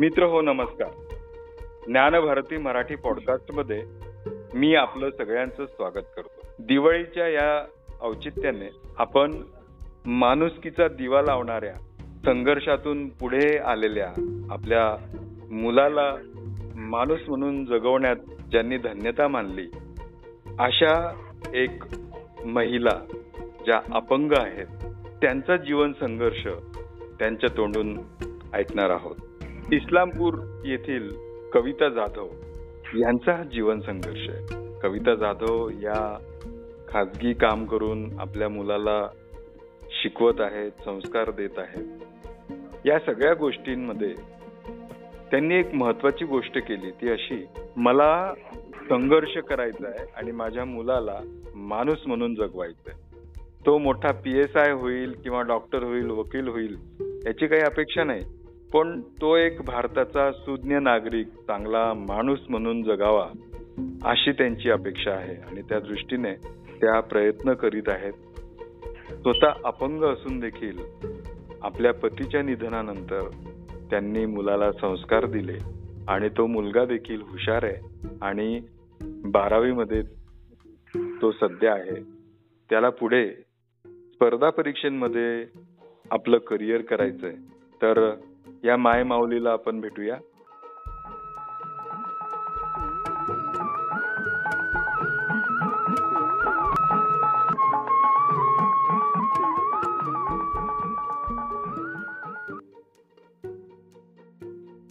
मित्र हो नमस्कार. ज्ञानभारती मराठी पॉडकास्टमध्ये मी आपलं सगळ्यांचं स्वागत करतो. दिवाळीच्या या औचित्याने आपण माणुसकीचा दिवा लावणाऱ्या संघर्षातून पुढे आलेल्या आपल्या मुलाला माणूस म्हणून जगवण्यात ज्यांनी धन्यता मानली अशा एक महिला ज्या अपंग आहेत त्यांचा जीवन संघर्ष त्यांच्या तोंडून ऐकणार आहोत. इस्लामपूर येथील कविता जाधव यांचा हा जीवन संघर्ष आहे. कविता जाधव या खाजगी काम करून आपल्या मुलाला शिकवत आहेत संस्कार देत आहेत. या सगळ्या गोष्टींमध्ये त्यांनी एक महत्वाची गोष्ट केली ती अशी मला संघर्ष करायचा आहे आणि माझ्या मुलाला माणूस म्हणून जगवायचं आहे. तो मोठा पी एस आय होईल किंवा डॉक्टर होईल वकील होईल याची काही अपेक्षा नाही. पण तो एक भारताचा सुज्ञ नागरिक चांगला माणूस म्हणून जगावा अशी त्यांची अपेक्षा आहे. आणि त्या दृष्टीने त्या प्रयत्न करीत आहेत. स्वतः अपंग असून देखील आपल्या पतीच्या निधनानंतर त्यांनी मुलाला संस्कार दिले आणि तो मुलगा देखील हुशार आहे. आणि बारावीमध्ये तो सध्या आहे. त्याला पुढे स्पर्धा परीक्षांमध्ये आपलं करिअर करायचंय. तर या माय माऊलीला आपण भेटूया.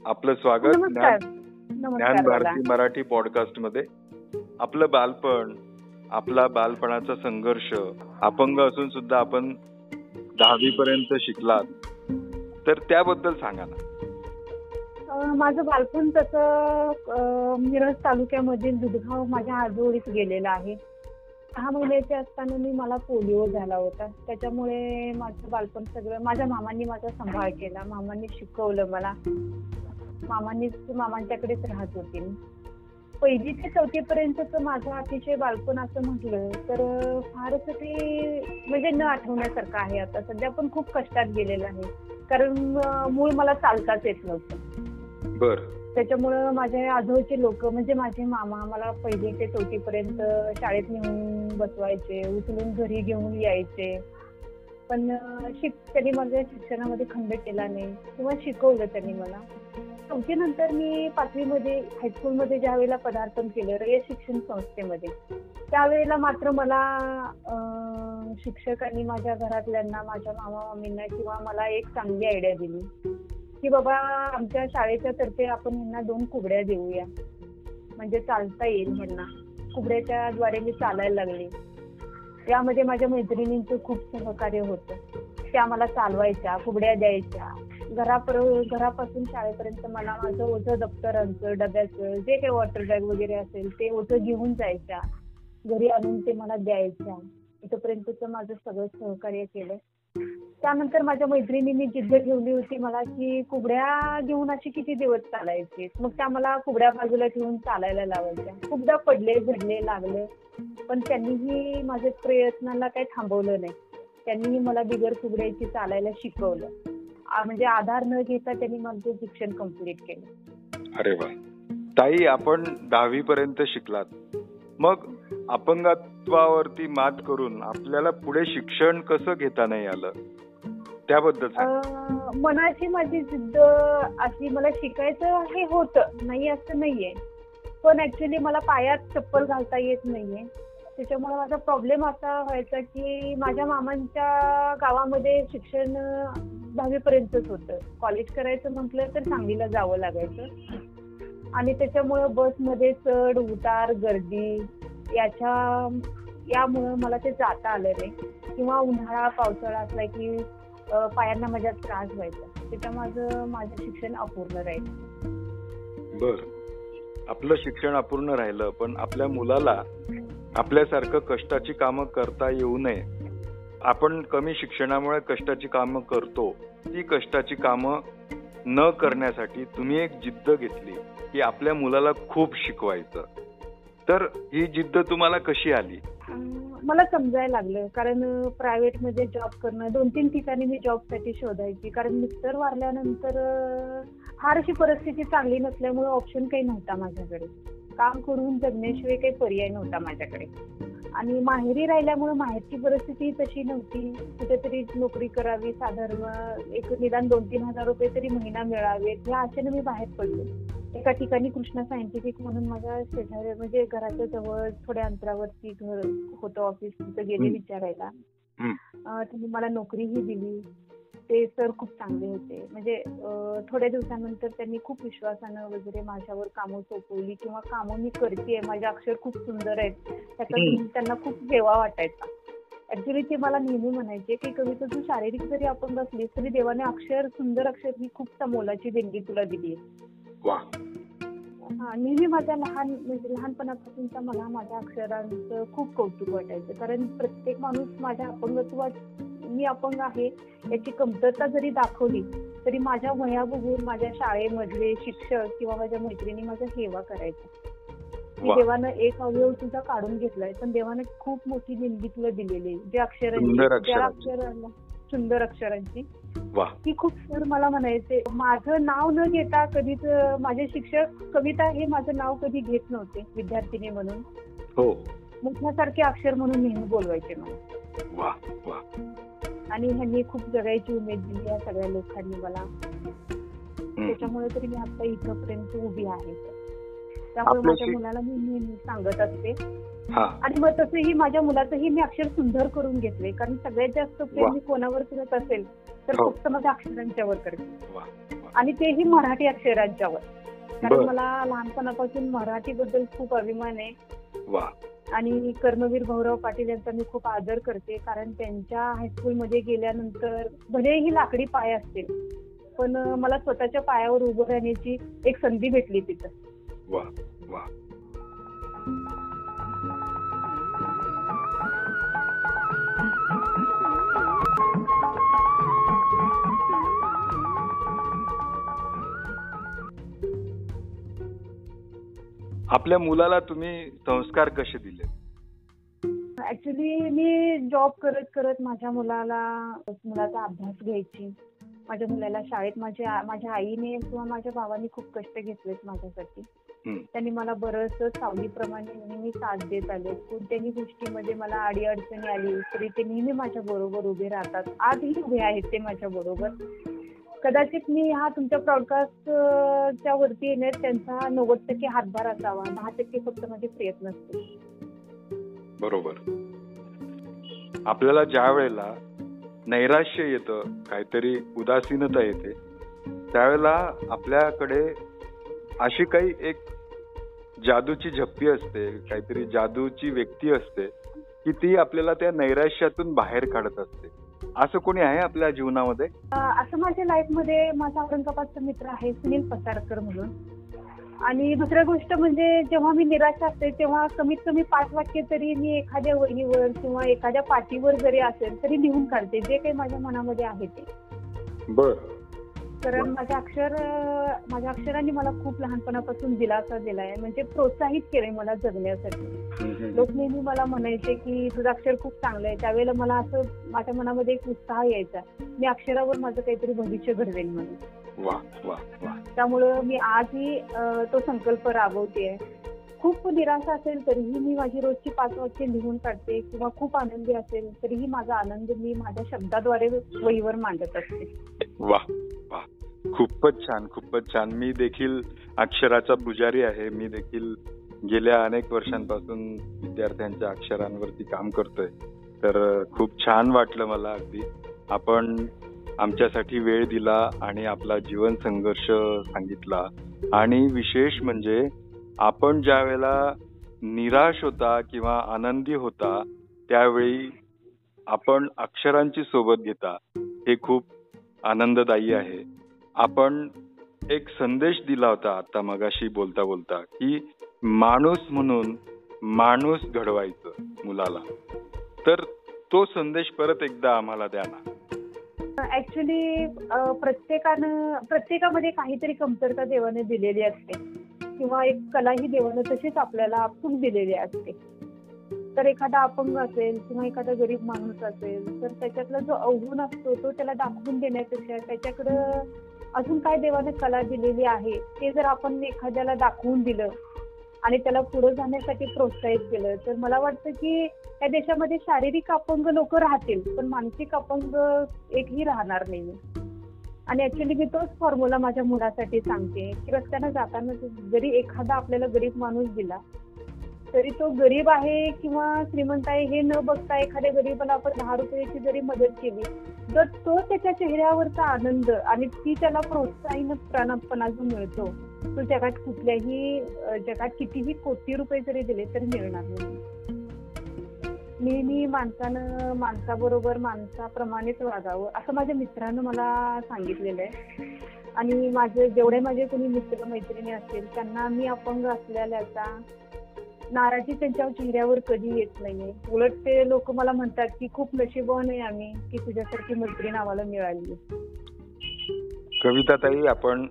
आपलं स्वागत ज्ञान भारती मराठी पॉडकास्टमध्ये आपलं बालपण आपला बालपणाचा संघर्ष अपंग असून सुद्धा आपण दहावी पर्यंत शिकलात. तर त्याबद्दल सांगा ना. माझं बालपण तसं मिरज तालुक्यामधील दुधगाव माझ्या आजोळीत गेलेलं आहे. सहा महिन्याचे असताना मी मला पोलिओ झाला होता. त्याच्यामुळे माझं बालपण सगळं माझ्या मामांनी माझा सांभाळ केला. मामांनी शिकवलं मला. मामांनी मामांच्याकडेच राहत होते मी. पहिली ते चौथी पर्यंतच माझं अतिशय बालपण असं म्हटलं तर फारच ते म्हणजे न आठवण्यासारखं आहे आता. सध्या पण खूप कष्टात गेलेलं आहे. कारण मूळ मला चालताच येत नव्हतं. बर. त्याच्यामुळं माझ्या आजोळचे लोक म्हणजे माझे मामा मला पहिली ते चौथी पर्यंत शाळेत नेऊन बसवायचे उचलून घरी घेऊन यायचे. पण शिक त्यांनी माझ्या शिक्षणामध्ये खंड केला नाही किंवा शिकवलं त्यांनी मला. चौथी नंतर मी पाचवीमध्ये हायस्कूलमध्ये ज्या वेळेला पदार्पण केलं रयत शिक्षण संस्थेमध्ये त्यावेळेला मात्र मला शिक्षकांनी माझ्या घरातल्यांना माझ्या मामा मामींना किंवा मला एक चांगली आयडिया दिली की बाबा आमच्या शाळेच्या तर्फे आपण यांना दोन कुबड्या देऊया. म्हणजे चालता येईल ह्यांना कुबड्याच्या द्वारे मी चालायला लागले. यामध्ये माझ्या मैत्रिणींचं खूप सहकार्य होतं. त्या मला चालवायच्या कुबड्या द्यायच्या. घरापासून शाळेपर्यंत मला माझं ओझं दप्तरांचं डब्याचं जे काही वॉटर बॅग वगैरे असेल ते ओझं घेऊन जायच्या. घरी आणून ते मला द्यायच्या. इथपर्यंतच माझं सगळं सहकार्य केलं. त्यानंतर माझ्या मैत्रिणींनी जिद्द ठेवली होती मला की कुबड्या घेऊन अशी किती दिवस चालायचे? मग त्या मला कुबड्या बाजूला ठेवून चालायला लावायच्या. खूपदा पडले झडले लागले. पण त्यांनीही माझ्या प्रयत्नाला काही थांबवलं नाही. त्यांनीही मला बिगर कुबड्याची चालायला शिकवलं. म्हणजे आधार न घेता त्यांनी माझं शिक्षण कंप्लीट केलं. अरे वा. ताई आपण दहावी पर्यंत शिकलात. मग अपंगत्वावरती मात करून आपल्याला पुढे शिक्षण कसं घेता नाही आलं? त्याबद्दल मनाची माझी जिद्द अशी मला शिकायचं हे होतं. नाही असं नाहीये. पण ऍक्च्युली मला पायात चप्पल घालता येत नाहीये. त्याच्यामुळे माझा प्रॉब्लेम असा व्हायचा की माझ्या मामांच्या गावामध्ये शिक्षण दहावीपर्यंतच होतं. कॉलेज करायचं म्हटलं तर सांगलीला जावं लागायचं. आणि त्याच्यामुळं बसमध्ये चढ उतार गर्दी याच्या यामुळं मला ते जाता आलं नाही. किंवा उन्हाळा पावसाळा असला की पायांना माझ्या त्रास व्हायचा. त्याच्या माझं माझं शिक्षण अपूर्ण राहिलं. बर. आपलं शिक्षण अपूर्ण राहिलं पण आपल्या मुलाला आपल्यासारखं कष्टाची कामं करता येऊ नये. आपण कमी शिक्षणामुळे कष्टाची कामं करतो. ती कष्टाची कामं न करण्यासाठी तुम्ही एक जिद्द घेतली की आपल्या मुलाला खूप शिकवायचं. तर ही जिद्द तुम्हाला कशी आली? मला समजायला लागलं कारण प्रायव्हेटमध्ये जॉब करणं दोन तीन ठिकाणी मी जॉबसाठी शोधायची कारण मिस्टर वारल्यानंतर फारशी फार अशी परिस्थिती चांगली नसल्यामुळे ऑप्शन काही नव्हता माझ्याकडे. काम करून जगण्याशिवाय काही पर्याय नव्हता माझ्याकडे. आणि माहेरी राहिल्यामुळे माहेरची परिस्थिती तशी नव्हती. कुठेतरी नोकरी करावी साधारण एक निदान दोन तीन हजार रुपये तरी महिना मिळावेत. या आशेने मी बाहेर पडले. एका ठिकाणी कृष्णा सायंटिफिक म्हणून माझ्या शेजारी म्हणजे घराच्या जवळ थोड्या अंतरावरती घर होतं ऑफिस तिथं गेले. विचारायला. त्यांनी मला नोकरीही दिली. ते सर खूप चांगले होते. म्हणजे थोड्या दिवसानंतर त्यांनी खूप विश्वासानं वगैरे माझ्यावर कामं सोपवली किंवा कामं मी करतेय माझे अक्षर खूप सुंदर आहेत. त्याचा त्यांना खूप हेवा वाटायचा. ऍक्च्युली ते मला नेहमी म्हणायचे की कविता तू शारीरिक जरी आपण बसलीस तरी देवाने अक्षर सुंदर अक्षर ही खूप मोलाची देणगी तुला दिली हा नेहमी माझ्या लहान म्हणजे लहानपणापासूनचा मला माझ्या अक्षरांचं खूप कौतुक वाटायचं. कारण प्रत्येक माणूस माझ्या अपंगत्वात मी अपंग आहे याची कमतरता जरी दाखवली तरी माझ्या वया बघून माझ्या शाळेमधले शिक्षक किंवा माझ्या मैत्रिणी माझा हेवा करायचा. देवानं एक अवयव तुझा काढून घेतलाय पण देवानं खूप मोठी देणगी तुला दिलेली आहे. जे अक्षरांची ज्या अक्षरांची. अक्षरांना सुंदर अक्षरांची. ती खूप सर मला म्हणायचे माझं नाव न घेता कधीच माझे शिक्षक कविता हे माझं नाव कधी घेत नव्हते विद्यार्थिनी म्हणून. हो. मोठ्यासारखे अक्षर म्हणून नेहमी बोलवायचे मला. आणि ह्यांनी खूप जगायची उमेद दिली या सगळ्या लोकांनी मला. त्याच्यामुळे तरी मी आता इथपर्यंत उभी आहे. त्यामुळे माझ्या मुलाला मी नेहमी सांगत असते. आणि मग तसंही माझ्या मुलाचंही मी अक्षर सुंदर करून घेतले. कारण सगळ्यात जास्त. प्रेम मी कोणावर करत असेल तर हो. फक्त माझ्या अक्षरांच्यावर करते. आणि तेही मराठी अक्षरांच्यावर. कारण. मला लहानपणापासून मराठी बद्दल खूप अभिमान आहे. आणि कर्मवीर भाऊराव पाटील यांचा मी खूप आदर करते कारण त्यांच्या हायस्कूलमध्ये गेल्यानंतर भलेही लाकडी पाय असतील पण मला स्वतःच्या पायावर उभं राहण्याची एक संधी भेटली तिथं. वा वा आपल्या मुलाला तुम्ही संस्कार कसे दिले? ऍक्च्युली मी जॉब करत करत माझ्या मुलाला मुलाचा अभ्यास घ्यायची. माझ्या मुलाला शाळेत माझ्या माझ्या आईने किंवा माझ्या भावाने खूप कष्ट घेतलेत माझ्यासाठी. त्यांनी मला बरंच सावलीप्रमाणे नेहमी साथ देत आले. कोणत्याही गोष्टीमध्ये मला अडी अडचणी आली. तरी ते नेहमी माझ्या बरोबर उभे राहतात. आजही उभे आहेत ते माझ्या बरोबर कदाचित मी हा तुमच्या ब्रॉडकास्ट च्या वरती येण्यात त्यांचा नव्वद टक्के हातभार असावा. दहा टक्के फक्त माझे प्रयत्न असते बरोबर. आपल्याला ज्या वेळेला नैराश्य येतं काहीतरी उदासीनता येते त्यावेळेला आपल्याकडे अशी काही एक जादूची झप्पी असते काहीतरी जादूची व्यक्ती असते की ती आपल्याला त्या नैराश्यातून बाहेर काढत असते. असं कोणी आहे आपल्या जीवनामध्ये? असं माझ्या लाईफमध्ये माझा औरंगाबादचा मित्र आहे सुनील पसारकर म्हणून. आणि दुसऱ्या गोष्ट म्हणजे जेव्हा मी निराश असते तेव्हा कमीत कमी पाच वाक्य तरी मी एखाद्या वहीवर किंवा एखाद्या पाटीवर जरी असेल तरी लिहून काढते जे काही माझ्या मनामध्ये आहे ते. बर. कारण माझ्या अक्षर माझ्या अक्षरांनी मला खूप लहानपणापासून दिलासा दिलाय. म्हणजे प्रोत्साहित केलंय मला जगण्यासाठी. लोक नेहमी मला म्हणायचे की तुझं अक्षर खूप चांगलं आहे. त्यावेळेला मला असं माझ्या मनामध्ये एक उत्साह यायचा. मी अक्षरावर माझं काहीतरी भविष्य घडवेल म्हणून. त्यामुळं मी आजही तो संकल्प राबवते खूप निराशा असेल तरीही मी माझी रोजची पाच वाक्य लिहून काढते किंवा खूप आनंदी असेल तरीही माझा आनंद मी माझ्या शब्दाद्वारे वहीवर मांडत असते. वा वा. खूपच छान खूपच छान. मी देखील अक्षराचा पुजारी आहे. मी देखील गेल्या अनेक वर्षांपासून विद्यार्थ्यांच्या अक्षरांवरती काम करतोय. तर खूप छान वाटलं मला अगदी. आपण आमच्यासाठी वेळ दिला आणि आपला जीवन संघर्ष सांगितला. आणि विशेष म्हणजे आपण ज्या वेळेला निराश होता किंवा आनंदी होता त्यावेळी आपण अक्षरांची सोबत घेता हे खूप आनंददायी आहे. आपण एक संदेश दिला होता आता मगाशी बोलता बोलता की माणूस म्हणून माणूस घडवायचं मुलाला. तर तो संदेश परत एकदा आम्हाला द्या ना. ऍक्च्युली प्रत्येकानं प्रत्येकामध्ये काहीतरी कमतरता देवाने दिलेली असते. किंवा एक कला ही देवानं तशीच आपल्याला आपसूक दिलेली असते. तर एखादा अपंग असेल किंवा एखादा गरीब माणूस असेल तर त्याच्यातला जो अवगुण असतो तो त्याला दाखवून देण्यापेक्षा त्याच्याकडं अजून काय देवाने कला दिलेली आहे ते जर आपण एखाद्याला दाखवून दिलं आणि त्याला पुढे जाण्यासाठी प्रोत्साहित केलं तर मला वाटतं की या देशामध्ये शारीरिक अपंग लोक राहतील पण मानसिक अपंग एकही राहणार नाही आणि ऍक्च्युली मी तोच फॉर्म्युला माझ्या मुलासाठी सांगते की रस्त्यानं जाताना जरी एखादा आपल्याला गरीब माणूस दिला तरी तो गरीब आहे किंवा श्रीमंत आहे हे न बघता एखाद्या गरीबाला आपण दहा रुपयाची जरी मदत केली तर तो त्याच्या चेहऱ्यावरचा आनंद आणि ती त्याला प्रोत्साहन प्राणपणा जो मिळतो तो जगात कुठल्याही जगात कितीही कोटी रुपये जरी दिले तरी मिळणार नाही. नेहमी माणसानं माणसाबरोबर माणसाप्रमाणेच वागावं असं माझ्या मित्रानं मला सांगितलेलं आहे. आणि माझे जेवढे माझे कोणी मित्र मैत्रिणी असतील त्यांना मी अपंग असलेल्याचा नाराजी त्यांच्या चेहऱ्यावर कधी येत नाहीये. उलट ते लोक मला म्हणतात की खूप नशीबवान आहे आम्ही की तुझ्यासारखी मैत्रीण आम्हाला मिळाली कविताताई आपण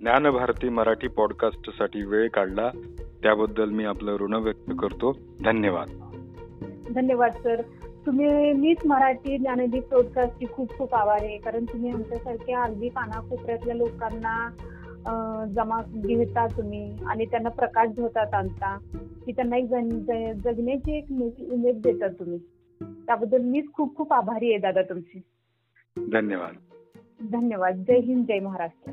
ज्ञानभारती मराठी पॉडकास्टसाठी वेळ काढला. त्याबद्दल मी आपलं ऋण व्यक्त करतो. धन्यवाद. धन्यवाद सर. तुम्ही मीच मराठी ज्ञानदीप पॉडकास्टची खूप खूप आभार आहे. कारण तुम्ही आमच्यासारख्या अगदी कानाकोपऱ्यातल्या लोकांना जमा घेता तुम्ही आणि त्यांना प्रकाश झोतात आणता. की त्यांना एक जगण्याची एक उमेद देता तुम्ही. त्याबद्दल मीच खूप खूप आभारी आहे दादा तुमची. धन्यवाद. धन्यवाद. जय हिंद जय महाराष्ट्र.